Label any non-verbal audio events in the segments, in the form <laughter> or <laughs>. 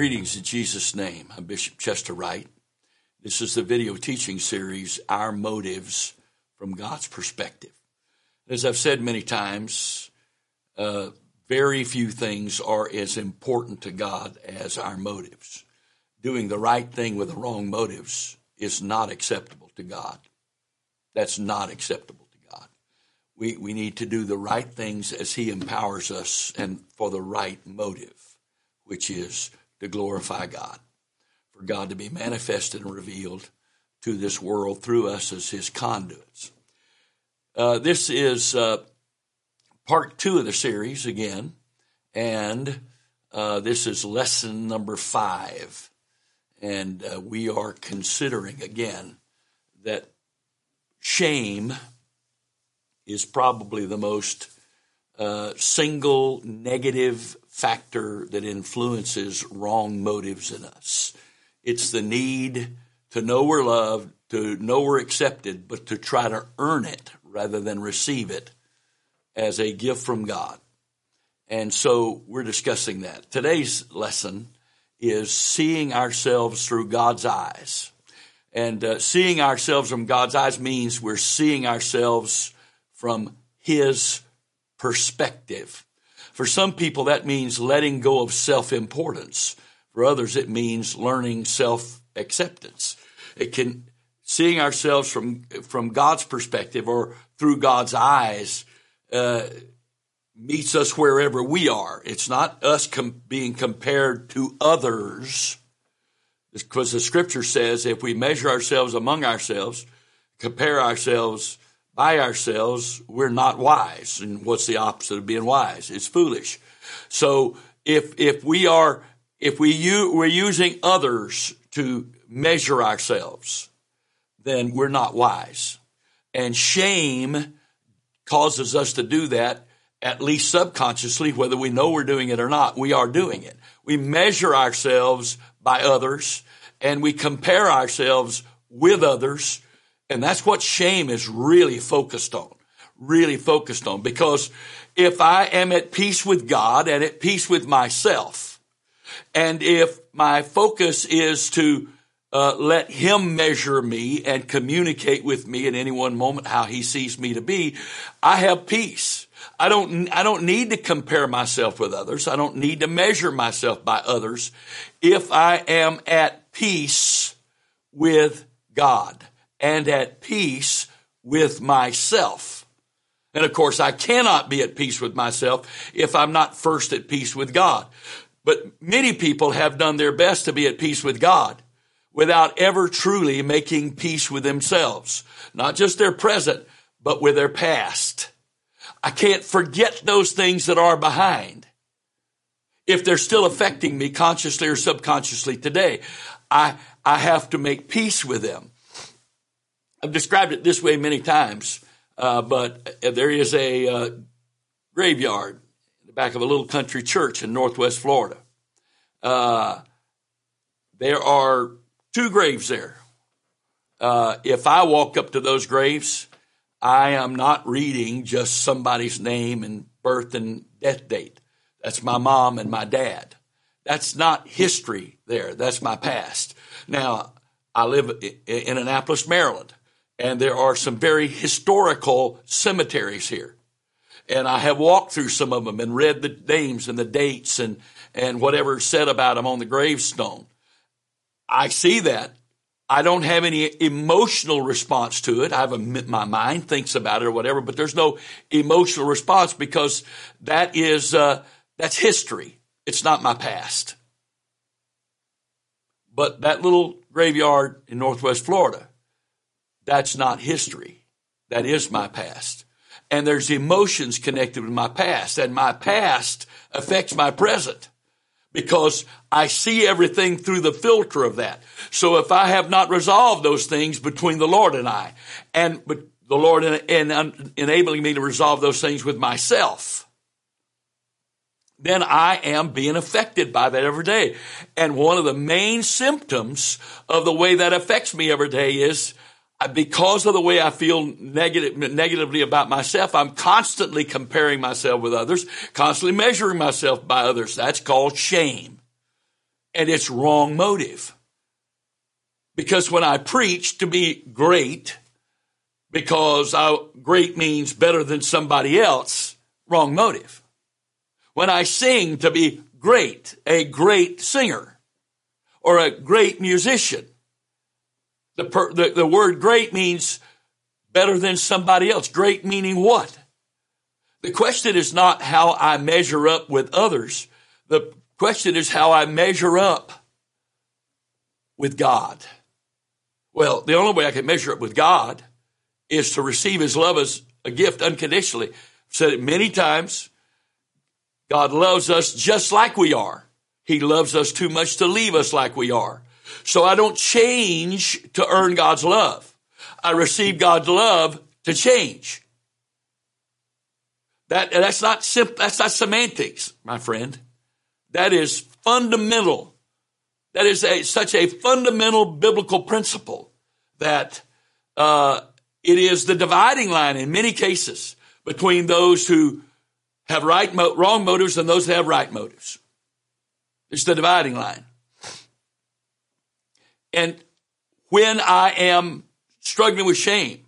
Greetings in Jesus' name. I'm Bishop Chester Wright. This is the video teaching series, Our Motives from God's Perspective. As I've said many times, uh, very few things are as important to God as our motives. Doing the right thing with the wrong motives is not acceptable to God. That's not acceptable to God. We, we need to do the right things as He empowers us and for the right motive, which is to glorify God, for God to be manifested and revealed to this world through us as His conduits. Uh, this is uh, part two of the series again, and uh, this is lesson number five. And uh, we are considering again that shame is probably the most uh, single negative factor that influences wrong motives in us. It's the need to know we're loved, to know we're accepted, but to try to earn it rather than receive it as a gift from God. And so we're discussing that. Today's lesson is seeing ourselves through God's eyes. And uh, seeing ourselves from God's eyes means we're seeing ourselves from His perspective. For some people, that means letting go of self importance. For others, it means learning self acceptance. It can, seeing ourselves from, from God's perspective or through God's eyes, uh, meets us wherever we are. It's not us com- being compared to others. Because the scripture says if we measure ourselves among ourselves, compare ourselves by ourselves, we're not wise. And what's the opposite of being wise? It's foolish. So if, if we are, if we u- we're using others to measure ourselves, then we're not wise. And shame causes us to do that at least subconsciously, whether we know we're doing it or not, we are doing it. We measure ourselves by others and we compare ourselves with others and that's what shame is really focused on, really focused on. Because if I am at peace with God and at peace with myself, and if my focus is to uh, let Him measure me and communicate with me at any one moment how He sees me to be, I have peace. I don't, I don't need to compare myself with others. I don't need to measure myself by others if I am at peace with God and at peace with myself. And of course, I cannot be at peace with myself if I'm not first at peace with God. But many people have done their best to be at peace with God without ever truly making peace with themselves. Not just their present, but with their past. I can't forget those things that are behind. If they're still affecting me consciously or subconsciously today, I, I have to make peace with them. I've described it this way many times, uh, but there is a uh, graveyard in the back of a little country church in northwest Florida. Uh, there are two graves there. Uh, if I walk up to those graves, I am not reading just somebody's name and birth and death date. That's my mom and my dad. That's not history there. That's my past. Now, I live in Annapolis, Maryland and there are some very historical cemeteries here. And I have walked through some of them and read the names and the dates and, and whatever said about them on the gravestone. I see that. I don't have any emotional response to it. I have a, my mind thinks about it or whatever, but there's no emotional response because that is, uh, that's history. It's not my past. But that little graveyard in Northwest Florida, that's not history. That is my past. And there's emotions connected with my past and my past affects my present because I see everything through the filter of that. So if I have not resolved those things between the Lord and I and but the Lord and enabling me to resolve those things with myself, then I am being affected by that every day. And one of the main symptoms of the way that affects me every day is because of the way I feel negative, negatively about myself, I'm constantly comparing myself with others, constantly measuring myself by others. That's called shame. and it's wrong motive. Because when I preach to be great, because I, great means better than somebody else, wrong motive. When I sing to be great, a great singer, or a great musician, the, per, the, the word great means better than somebody else. Great meaning what? The question is not how I measure up with others. The question is how I measure up with God. Well, the only way I can measure up with God is to receive his love as a gift unconditionally. I've said it many times. God loves us just like we are. He loves us too much to leave us like we are. So I don't change to earn God's love. I receive God's love to change. That, that's not simple, that's not semantics, my friend. That is fundamental. That is a, such a fundamental biblical principle that uh, it is the dividing line in many cases between those who have right mo- wrong motives and those that have right motives. It's the dividing line. And when I am struggling with shame,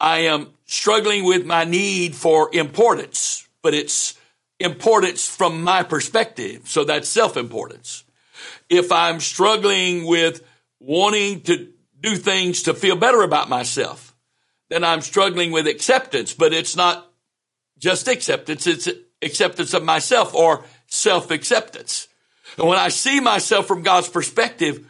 I am struggling with my need for importance, but it's importance from my perspective. So that's self-importance. If I'm struggling with wanting to do things to feel better about myself, then I'm struggling with acceptance, but it's not just acceptance. It's acceptance of myself or self-acceptance. And when I see myself from God's perspective,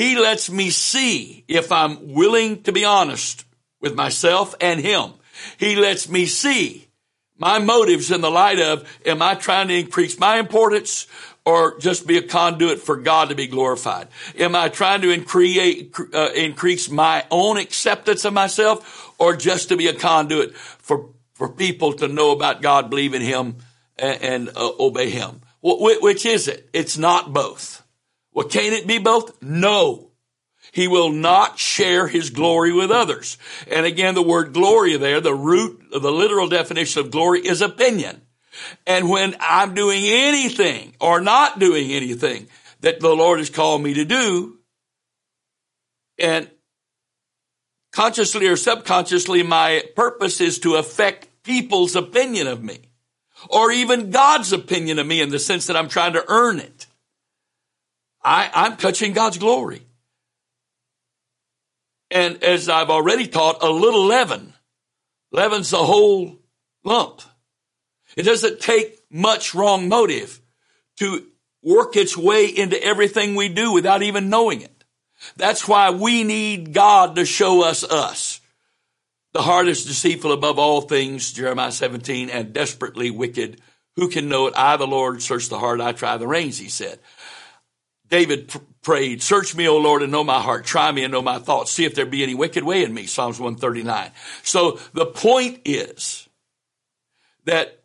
He lets me see if I'm willing to be honest with myself and Him. He lets me see my motives in the light of, am I trying to increase my importance or just be a conduit for God to be glorified? Am I trying to increase, uh, increase my own acceptance of myself or just to be a conduit for, for people to know about God, believe in Him and, and uh, obey Him? Which is it? It's not both. Well, can it be both? No. He will not share his glory with others. And again, the word glory there, the root, of the literal definition of glory is opinion. And when I'm doing anything or not doing anything that the Lord has called me to do, and consciously or subconsciously, my purpose is to affect people's opinion of me or even God's opinion of me in the sense that I'm trying to earn it. I, I'm touching God's glory. And as I've already taught, a little leaven leavens the whole lump. It doesn't take much wrong motive to work its way into everything we do without even knowing it. That's why we need God to show us us. The heart is deceitful above all things, Jeremiah 17, and desperately wicked. Who can know it? I, the Lord, search the heart. I try the reins, he said. David pr- prayed, search me, O Lord, and know my heart. Try me and know my thoughts. See if there be any wicked way in me. Psalms 139. So the point is that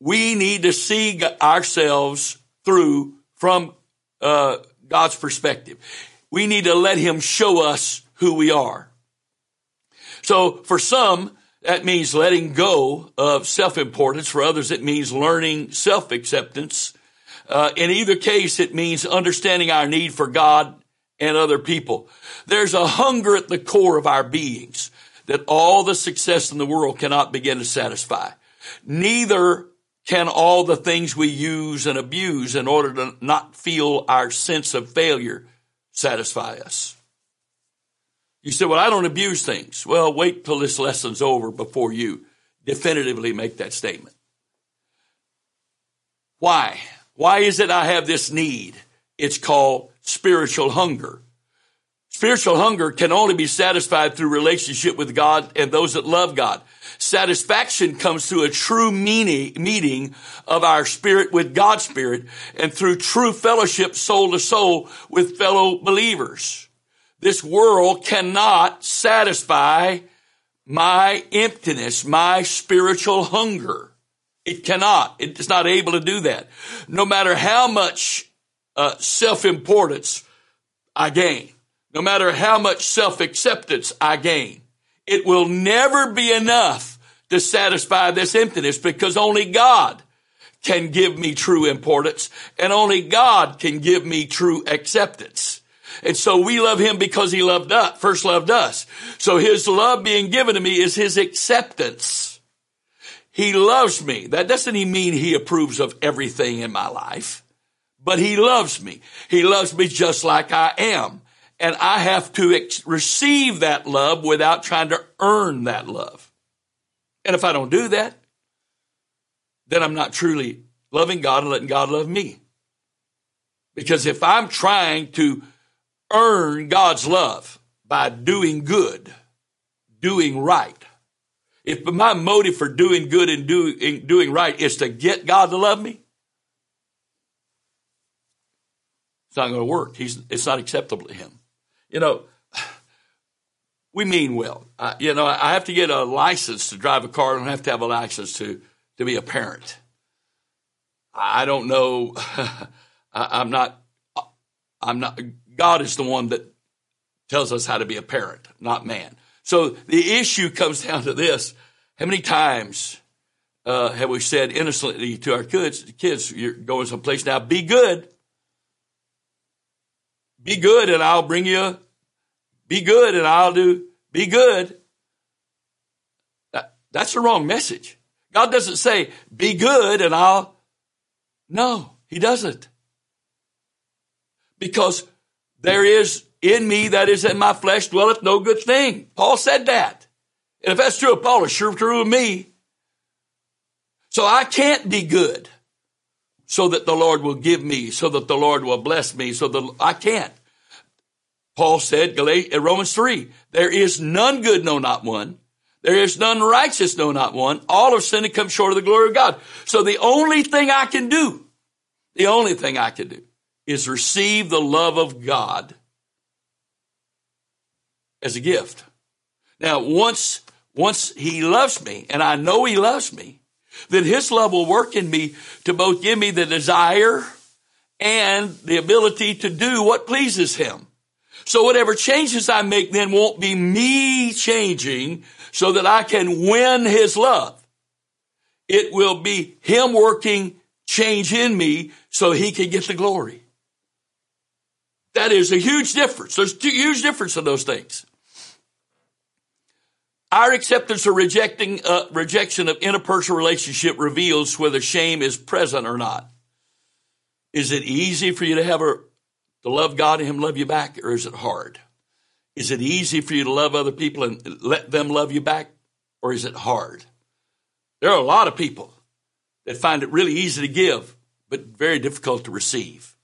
we need to see ourselves through from uh, God's perspective. We need to let him show us who we are. So for some, that means letting go of self-importance. For others, it means learning self-acceptance. Uh, in either case, it means understanding our need for God and other people. There's a hunger at the core of our beings that all the success in the world cannot begin to satisfy. Neither can all the things we use and abuse in order to not feel our sense of failure satisfy us. You say, well, I don't abuse things. Well, wait till this lesson's over before you definitively make that statement. Why? Why is it I have this need? It's called spiritual hunger. Spiritual hunger can only be satisfied through relationship with God and those that love God. Satisfaction comes through a true meaning, meeting of our spirit with God's spirit and through true fellowship soul to soul with fellow believers. This world cannot satisfy my emptiness, my spiritual hunger. It cannot. It's not able to do that. No matter how much uh, self-importance I gain, no matter how much self-acceptance I gain, it will never be enough to satisfy this emptiness because only God can give me true importance and only God can give me true acceptance. And so we love him because he loved us, first loved us. So his love being given to me is his acceptance. He loves me. That doesn't mean he approves of everything in my life, but he loves me. He loves me just like I am. And I have to ex- receive that love without trying to earn that love. And if I don't do that, then I'm not truly loving God and letting God love me. Because if I'm trying to earn God's love by doing good, doing right, if my motive for doing good and doing, doing right is to get God to love me, it's not going to work. He's, it's not acceptable to Him. You know, we mean well. Uh, you know, I have to get a license to drive a car. I don't have to have a license to, to be a parent. I don't know. <laughs> I, am not, I'm not, God is the one that tells us how to be a parent, not man. So the issue comes down to this. How many times uh, have we said innocently to our kids, kids, you're going someplace now, be good. Be good and I'll bring you, be good and I'll do, be good. That, that's the wrong message. God doesn't say, be good and I'll, no, he doesn't. Because there is in me that is in my flesh dwelleth no good thing. Paul said that. And if that's true of Paul, it's sure true of me. So I can't be good so that the Lord will give me, so that the Lord will bless me, so that I can't. Paul said Romans 3, there is none good, no, not one. There is none righteous, no, not one. All have sinned and come short of the glory of God. So the only thing I can do, the only thing I can do is receive the love of God as a gift. Now, once, once he loves me, and I know he loves me, then his love will work in me to both give me the desire and the ability to do what pleases him. So whatever changes I make then won't be me changing so that I can win his love. It will be him working change in me so he can get the glory. That is a huge difference. There's a huge difference in those things. Our acceptance or rejecting uh, rejection of interpersonal relationship reveals whether shame is present or not. Is it easy for you to have her to love God and Him love you back, or is it hard? Is it easy for you to love other people and let them love you back, or is it hard? There are a lot of people that find it really easy to give, but very difficult to receive.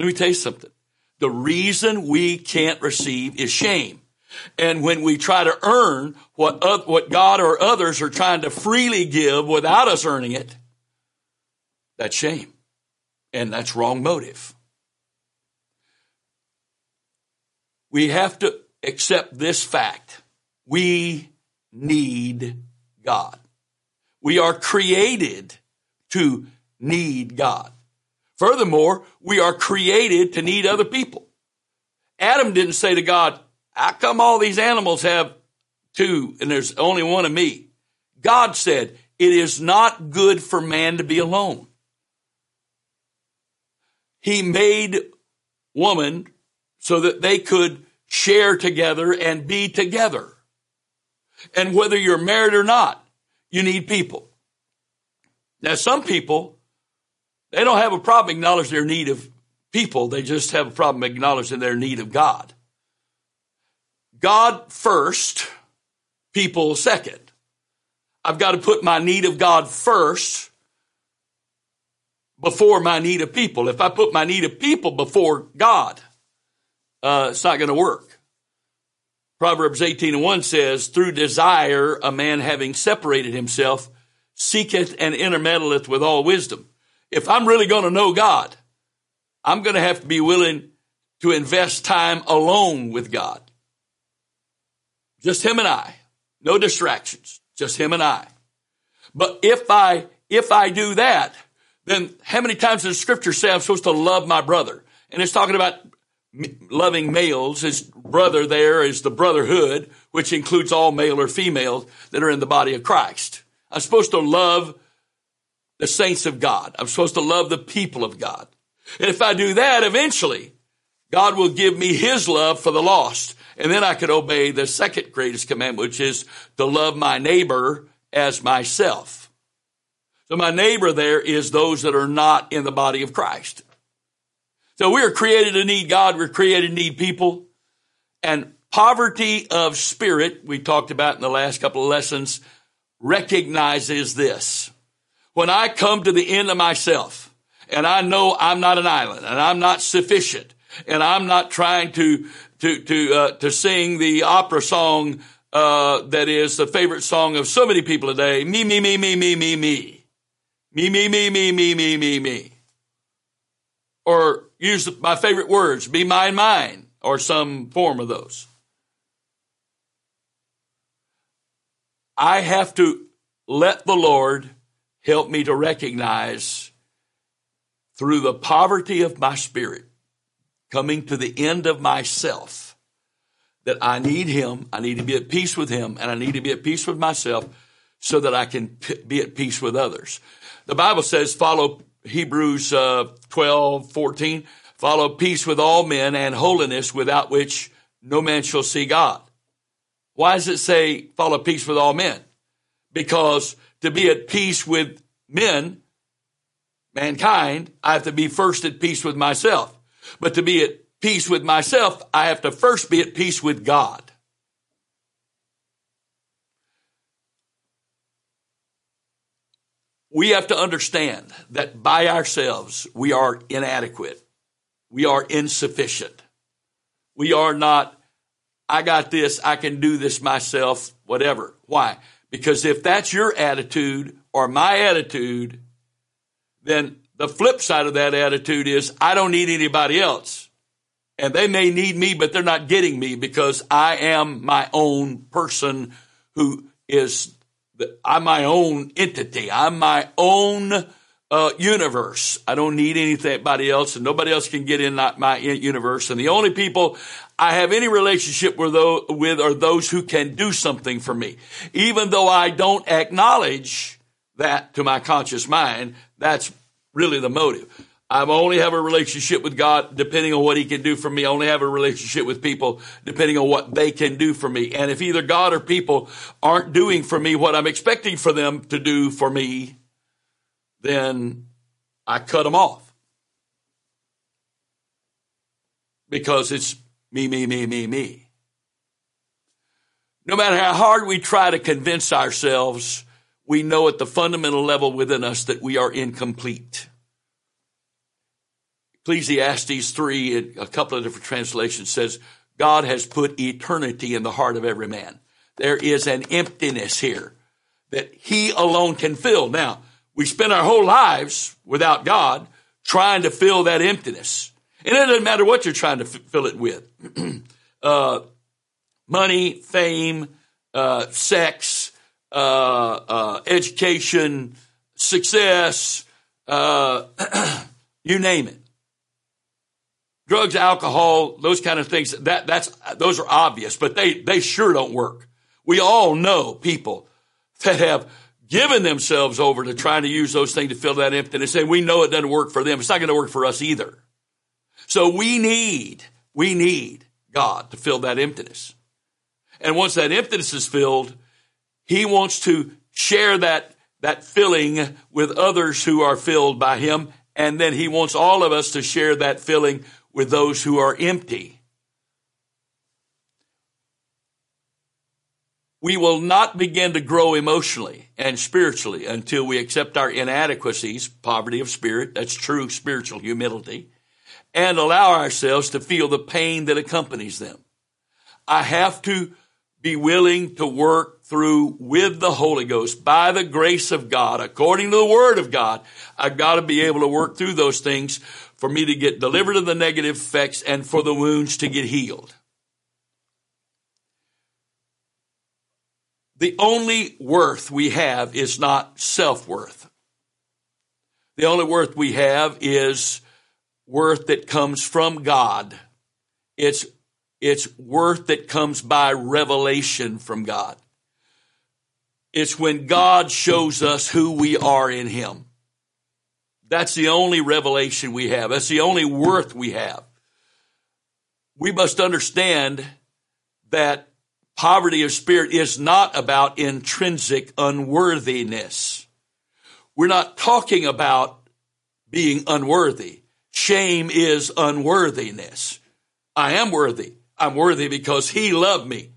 Let me tell you something. The reason we can't receive is shame. And when we try to earn what, uh, what God or others are trying to freely give without us earning it, that's shame. And that's wrong motive. We have to accept this fact. We need God. We are created to need God. Furthermore, we are created to need other people. Adam didn't say to God, how come all these animals have two and there's only one of me? God said, it is not good for man to be alone. He made woman so that they could share together and be together. And whether you're married or not, you need people. Now, some people they don't have a problem acknowledging their need of people. They just have a problem acknowledging their need of God. God first, people second. I've got to put my need of God first before my need of people. If I put my need of people before God, uh, it's not going to work. Proverbs 18 and 1 says, through desire, a man having separated himself seeketh and intermeddleth with all wisdom if I'm really going to know God, I'm going to have to be willing to invest time alone with God. Just him and I. No distractions. Just him and I. But if I, if I do that, then how many times does scripture say I'm supposed to love my brother? And it's talking about loving males. His brother there is the brotherhood, which includes all male or female that are in the body of Christ. I'm supposed to love the saints of God. I'm supposed to love the people of God. And if I do that, eventually God will give me his love for the lost. And then I could obey the second greatest commandment, which is to love my neighbor as myself. So my neighbor there is those that are not in the body of Christ. So we are created to need God. We're created to need people. And poverty of spirit, we talked about in the last couple of lessons, recognizes this. When I come to the end of myself and I know I'm not an island and I'm not sufficient and I'm not trying to, to, to, uh, to sing the opera song, uh, that is the favorite song of so many people today. Me, me, me, me, me, me, me. Me, me, me, me, me, me, me, me. Or use my favorite words, be mine, mine, or some form of those. I have to let the Lord help me to recognize through the poverty of my spirit, coming to the end of myself, that I need Him, I need to be at peace with Him, and I need to be at peace with myself so that I can be at peace with others. The Bible says, follow Hebrews uh, 12, 14, follow peace with all men and holiness without which no man shall see God. Why does it say follow peace with all men? Because to be at peace with men, mankind, I have to be first at peace with myself. But to be at peace with myself, I have to first be at peace with God. we have to understand that by ourselves we are inadequate. We are insufficient. We are not, I got this, I can do this myself, whatever. Why? Because if that's your attitude or my attitude, then the flip side of that attitude is I don't need anybody else. And they may need me, but they're not getting me because I am my own person who is I'm my own entity. I'm my own uh, universe. I don't need anybody else, and nobody else can get in my universe. And the only people I have any relationship with, with are those who can do something for me, even though I don't acknowledge that to my conscious mind. That's really the motive. I only have a relationship with God depending on what He can do for me. I only have a relationship with people depending on what they can do for me. And if either God or people aren't doing for me what I'm expecting for them to do for me, then I cut them off. Because it's me, me, me, me, me. No matter how hard we try to convince ourselves, we know at the fundamental level within us that we are incomplete. Ecclesiastes 3, a couple of different translations, says, God has put eternity in the heart of every man. There is an emptiness here that He alone can fill. Now, we spend our whole lives without God trying to fill that emptiness. And it doesn't matter what you're trying to f- fill it with. <clears throat> uh, money, fame, uh, sex, uh, uh education, success, uh, <clears throat> you name it drugs, alcohol, those kind of things, that, that's, those are obvious, but they, they sure don't work. We all know people that have given themselves over to trying to use those things to fill that emptiness and say we know it doesn't work for them. It's not going to work for us either. So we need, we need God to fill that emptiness. And once that emptiness is filled, he wants to share that, that filling with others who are filled by him. And then he wants all of us to share that filling with those who are empty. We will not begin to grow emotionally and spiritually until we accept our inadequacies, poverty of spirit, that's true spiritual humility, and allow ourselves to feel the pain that accompanies them. I have to be willing to work through with the Holy Ghost by the grace of God, according to the Word of God. I've got to be able to work through those things for me to get delivered of the negative effects and for the wounds to get healed. The only worth we have is not self worth. The only worth we have is worth that comes from God. It's, it's worth that comes by revelation from God. It's when God shows us who we are in Him. That's the only revelation we have. That's the only worth we have. We must understand that poverty of spirit is not about intrinsic unworthiness. We're not talking about being unworthy. Shame is unworthiness. I am worthy. I'm worthy because he loved me.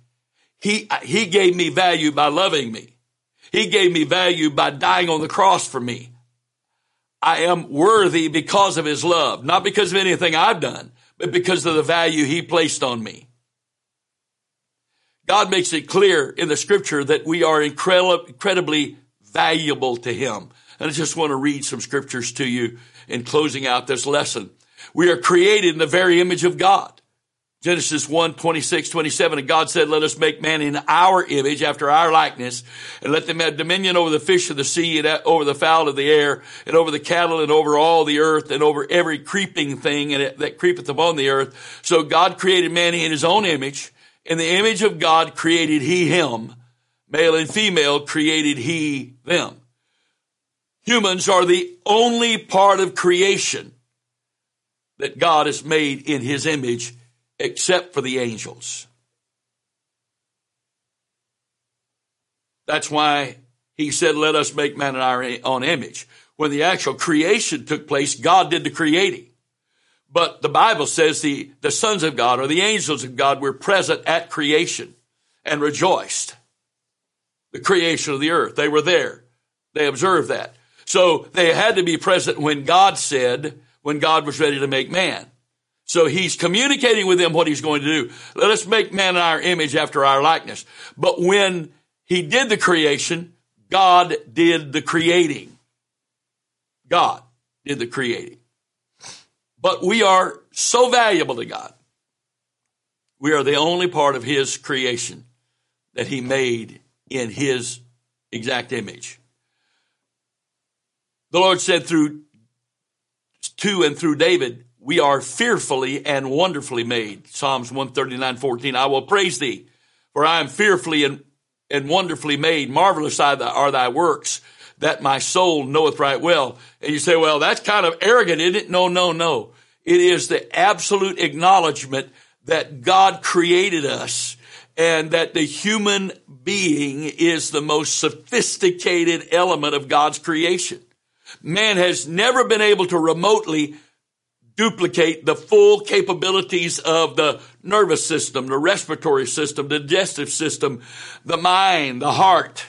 He, he gave me value by loving me. He gave me value by dying on the cross for me. I am worthy because of his love, not because of anything I've done, but because of the value he placed on me. God makes it clear in the scripture that we are incredibly valuable to him. And I just want to read some scriptures to you in closing out this lesson. We are created in the very image of God. Genesis 1, 26, 27. And God said, let us make man in our image after our likeness and let them have dominion over the fish of the sea and over the fowl of the air and over the cattle and over all the earth and over every creeping thing that creepeth upon the earth. So God created man in his own image. In the image of God created he him. Male and female created he them. Humans are the only part of creation that God has made in his image except for the angels. That's why he said, let us make man in our own image. When the actual creation took place, God did the creating. But the Bible says the, the sons of God or the angels of God were present at creation and rejoiced. The creation of the earth. They were there. They observed that. So they had to be present when God said, when God was ready to make man. So he's communicating with them what he's going to do. Let us make man in our image after our likeness. But when he did the creation, God did the creating. God did the creating. But we are so valuable to God. We are the only part of his creation that he made in his exact image. The Lord said through to and through David, we are fearfully and wonderfully made. Psalms 139, 14. I will praise thee, for I am fearfully and, and wonderfully made. Marvelous are thy works that my soul knoweth right well. And you say, well, that's kind of arrogant, isn't it? No, no, no. It is the absolute acknowledgement that God created us and that the human being is the most sophisticated element of God's creation. Man has never been able to remotely duplicate the full capabilities of the nervous system, the respiratory system, the digestive system, the mind, the heart,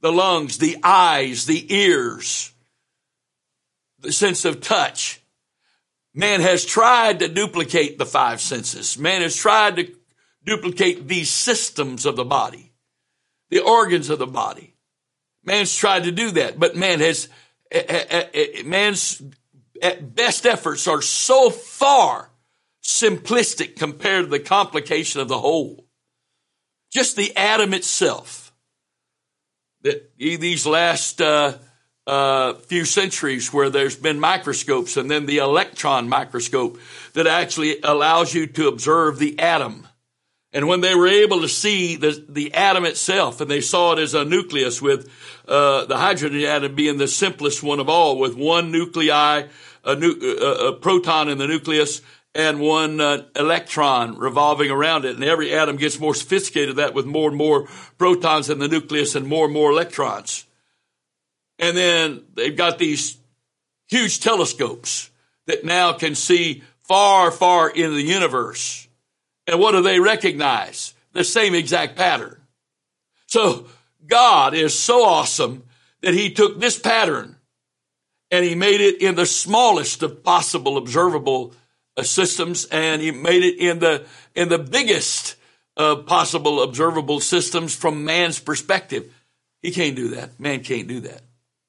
the lungs, the eyes, the ears, the sense of touch. Man has tried to duplicate the five senses. Man has tried to duplicate these systems of the body, the organs of the body. Man's tried to do that, but man has Eh, eh, eh, man's best efforts are so far simplistic compared to the complication of the whole. Just the atom itself. That these last uh, uh, few centuries, where there's been microscopes, and then the electron microscope that actually allows you to observe the atom. And when they were able to see the, the atom itself, and they saw it as a nucleus with uh, the hydrogen atom being the simplest one of all, with one nuclei, a, nu- a, proton in the nucleus, and one uh, electron revolving around it. And every atom gets more sophisticated that with more and more protons in the nucleus and more and more electrons. And then they've got these huge telescopes that now can see far, far into the universe. And what do they recognize? The same exact pattern. So God is so awesome that he took this pattern and he made it in the smallest of possible observable uh, systems and he made it in the, in the biggest uh, possible observable systems from man's perspective. He can't do that. Man can't do that.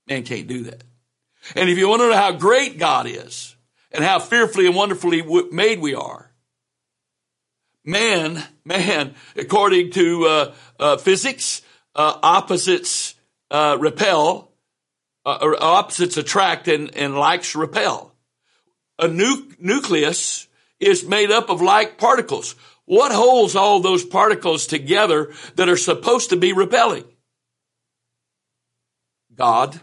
Man can't do that. And if you want to know how great God is and how fearfully and wonderfully made we are, man, man, according to uh, uh, physics, uh, opposites uh, repel, uh, opposites attract, and, and likes repel. A nu- nucleus is made up of like particles. What holds all those particles together that are supposed to be repelling? God.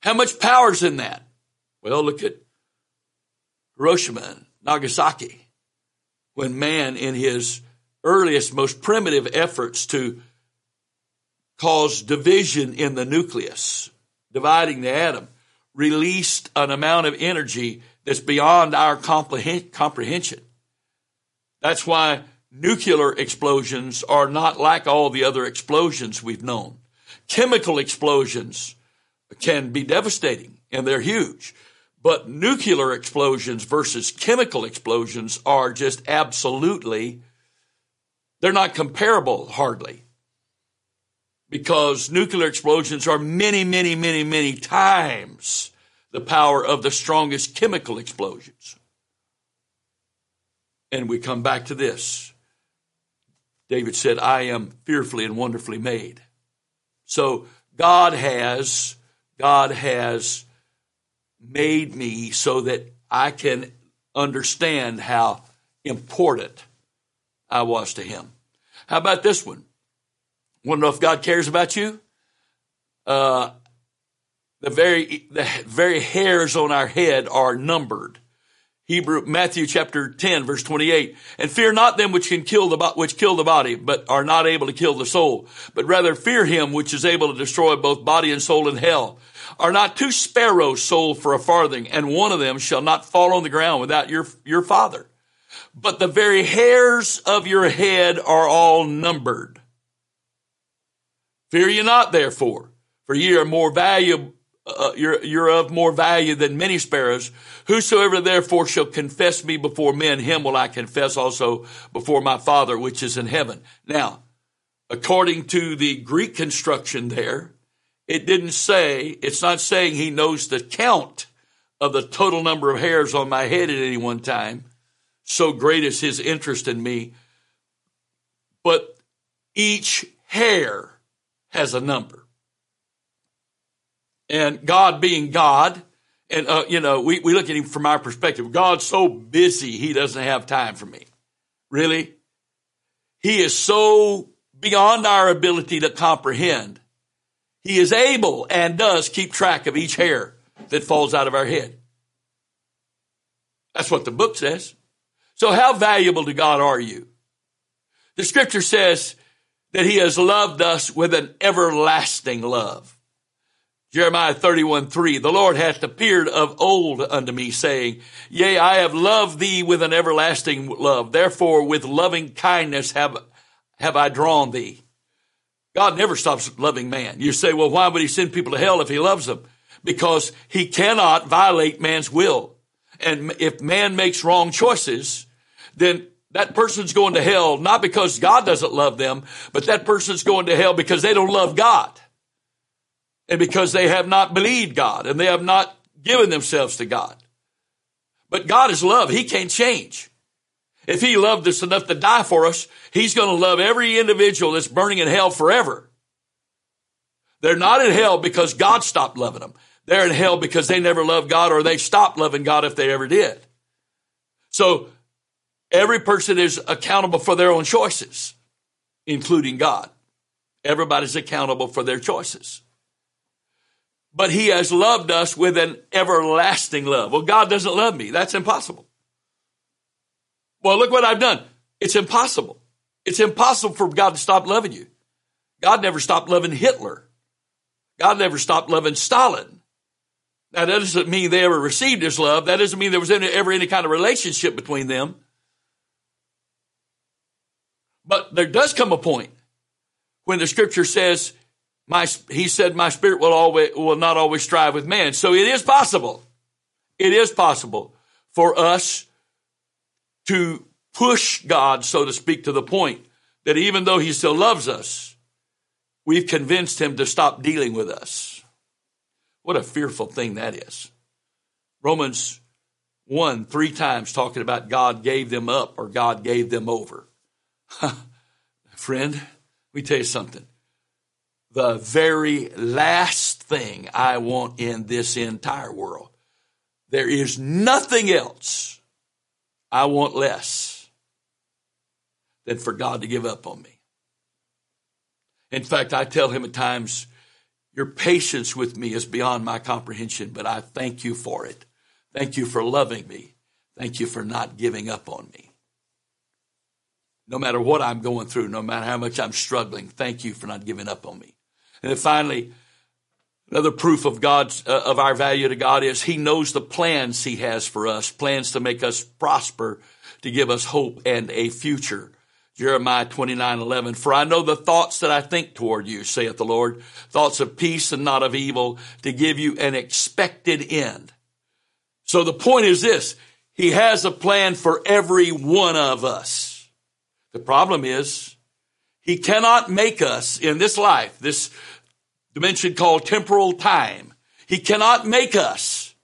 How much power's in that? Well, look at Hiroshima and Nagasaki when man, in his earliest, most primitive efforts to cause division in the nucleus, dividing the atom, released an amount of energy that's beyond our comprehension. That's why nuclear explosions are not like all the other explosions we've known. Chemical explosions can be devastating and they're huge. But nuclear explosions versus chemical explosions are just absolutely, they're not comparable hardly. Because nuclear explosions are many, many, many, many times the power of the strongest chemical explosions. And we come back to this. David said, I am fearfully and wonderfully made. So God has, God has made me so that I can understand how important I was to him. How about this one? Want to know if God cares about you? Uh, the very the very hairs on our head are numbered. Hebrew Matthew chapter 10 verse 28 and fear not them which can kill the which kill the body but are not able to kill the soul but rather fear him which is able to destroy both body and soul in hell are not two sparrows sold for a farthing, and one of them shall not fall on the ground without your, your father. But the very hairs of your head are all numbered. Fear ye not, therefore, for ye are more valuable, uh, you're, you're of more value than many sparrows. Whosoever therefore shall confess me before men, him will I confess also before my Father which is in heaven. Now, according to the Greek construction there, it didn't say, it's not saying he knows the count of the total number of hairs on my head at any one time. So great is his interest in me. But each hair has a number. And God being God, and uh, you know, we, we look at him from our perspective. God's so busy, he doesn't have time for me. Really? He is so beyond our ability to comprehend he is able and does keep track of each hair that falls out of our head. That's what the book says. So how valuable to God are you? The scripture says that he has loved us with an everlasting love. Jeremiah 31, 3, the Lord hath appeared of old unto me saying, yea, I have loved thee with an everlasting love. Therefore with loving kindness have, have I drawn thee. God never stops loving man. You say, well, why would he send people to hell if he loves them? Because he cannot violate man's will. And if man makes wrong choices, then that person's going to hell not because God doesn't love them, but that person's going to hell because they don't love God. And because they have not believed God and they have not given themselves to God. But God is love. He can't change. If he loved us enough to die for us, he's going to love every individual that's burning in hell forever. They're not in hell because God stopped loving them. They're in hell because they never loved God or they stopped loving God if they ever did. So every person is accountable for their own choices, including God. Everybody's accountable for their choices. But he has loved us with an everlasting love. Well, God doesn't love me. That's impossible. Well, look what I've done. It's impossible. It's impossible for God to stop loving you. God never stopped loving Hitler. God never stopped loving Stalin. Now, that doesn't mean they ever received his love. That doesn't mean there was any, ever any kind of relationship between them. But there does come a point when the scripture says, my, he said, my spirit will always, will not always strive with man. So it is possible. It is possible for us to push God, so to speak, to the point that even though he still loves us, we've convinced him to stop dealing with us. What a fearful thing that is. Romans 1, three times talking about God gave them up or God gave them over. <laughs> Friend, let me tell you something. The very last thing I want in this entire world, there is nothing else I want less than for God to give up on me. In fact, I tell him at times, your patience with me is beyond my comprehension, but I thank you for it Thank you for loving me. Thank you for not giving up on me. No matter what I'm going through, no matter how much I'm struggling, thank you for not giving up on me. And then finally, another proof of God's, uh, of our value to God is He knows the plans He has for us, plans to make us prosper, to give us hope and a future. Jeremiah 29, 11, for I know the thoughts that I think toward you, saith the Lord, thoughts of peace and not of evil, to give you an expected end. So the point is this, He has a plan for every one of us. The problem is, He cannot make us in this life, this dimension called temporal time, He cannot make us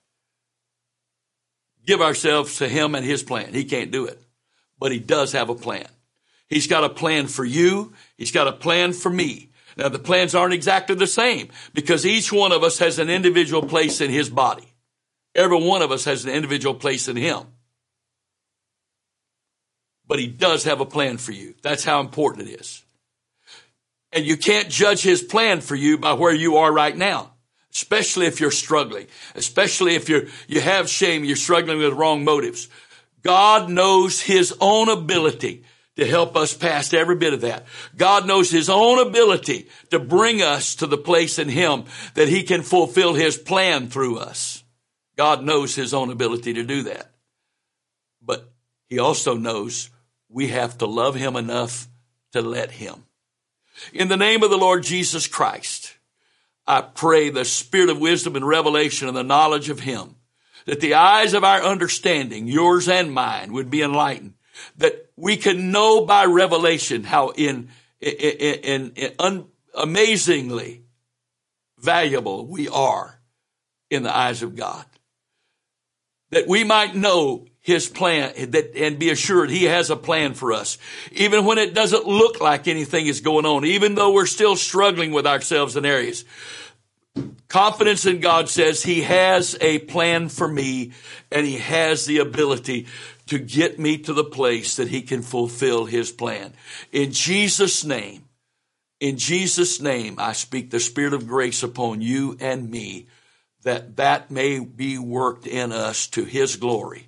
give ourselves to Him and His plan. He can't do it. But He does have a plan. He's got a plan for you. He's got a plan for me. Now the plans aren't exactly the same because each one of us has an individual place in his body. Every one of us has an individual place in him. But he does have a plan for you. That's how important it is. And you can't judge his plan for you by where you are right now. Especially if you're struggling. Especially if you're, you have shame, you're struggling with wrong motives. God knows his own ability to help us past every bit of that. God knows his own ability to bring us to the place in him that he can fulfill his plan through us. God knows his own ability to do that. But he also knows we have to love him enough to let him. In the name of the Lord Jesus Christ, I pray the spirit of wisdom and revelation and the knowledge of him, that the eyes of our understanding, yours and mine, would be enlightened that we can know by revelation how in, in, in, in un, amazingly valuable we are in the eyes of God. That we might know his plan and be assured he has a plan for us. Even when it doesn't look like anything is going on, even though we're still struggling with ourselves in areas. Confidence in God says he has a plan for me and he has the ability to get me to the place that he can fulfill his plan. In Jesus' name, in Jesus' name, I speak the spirit of grace upon you and me that that may be worked in us to his glory.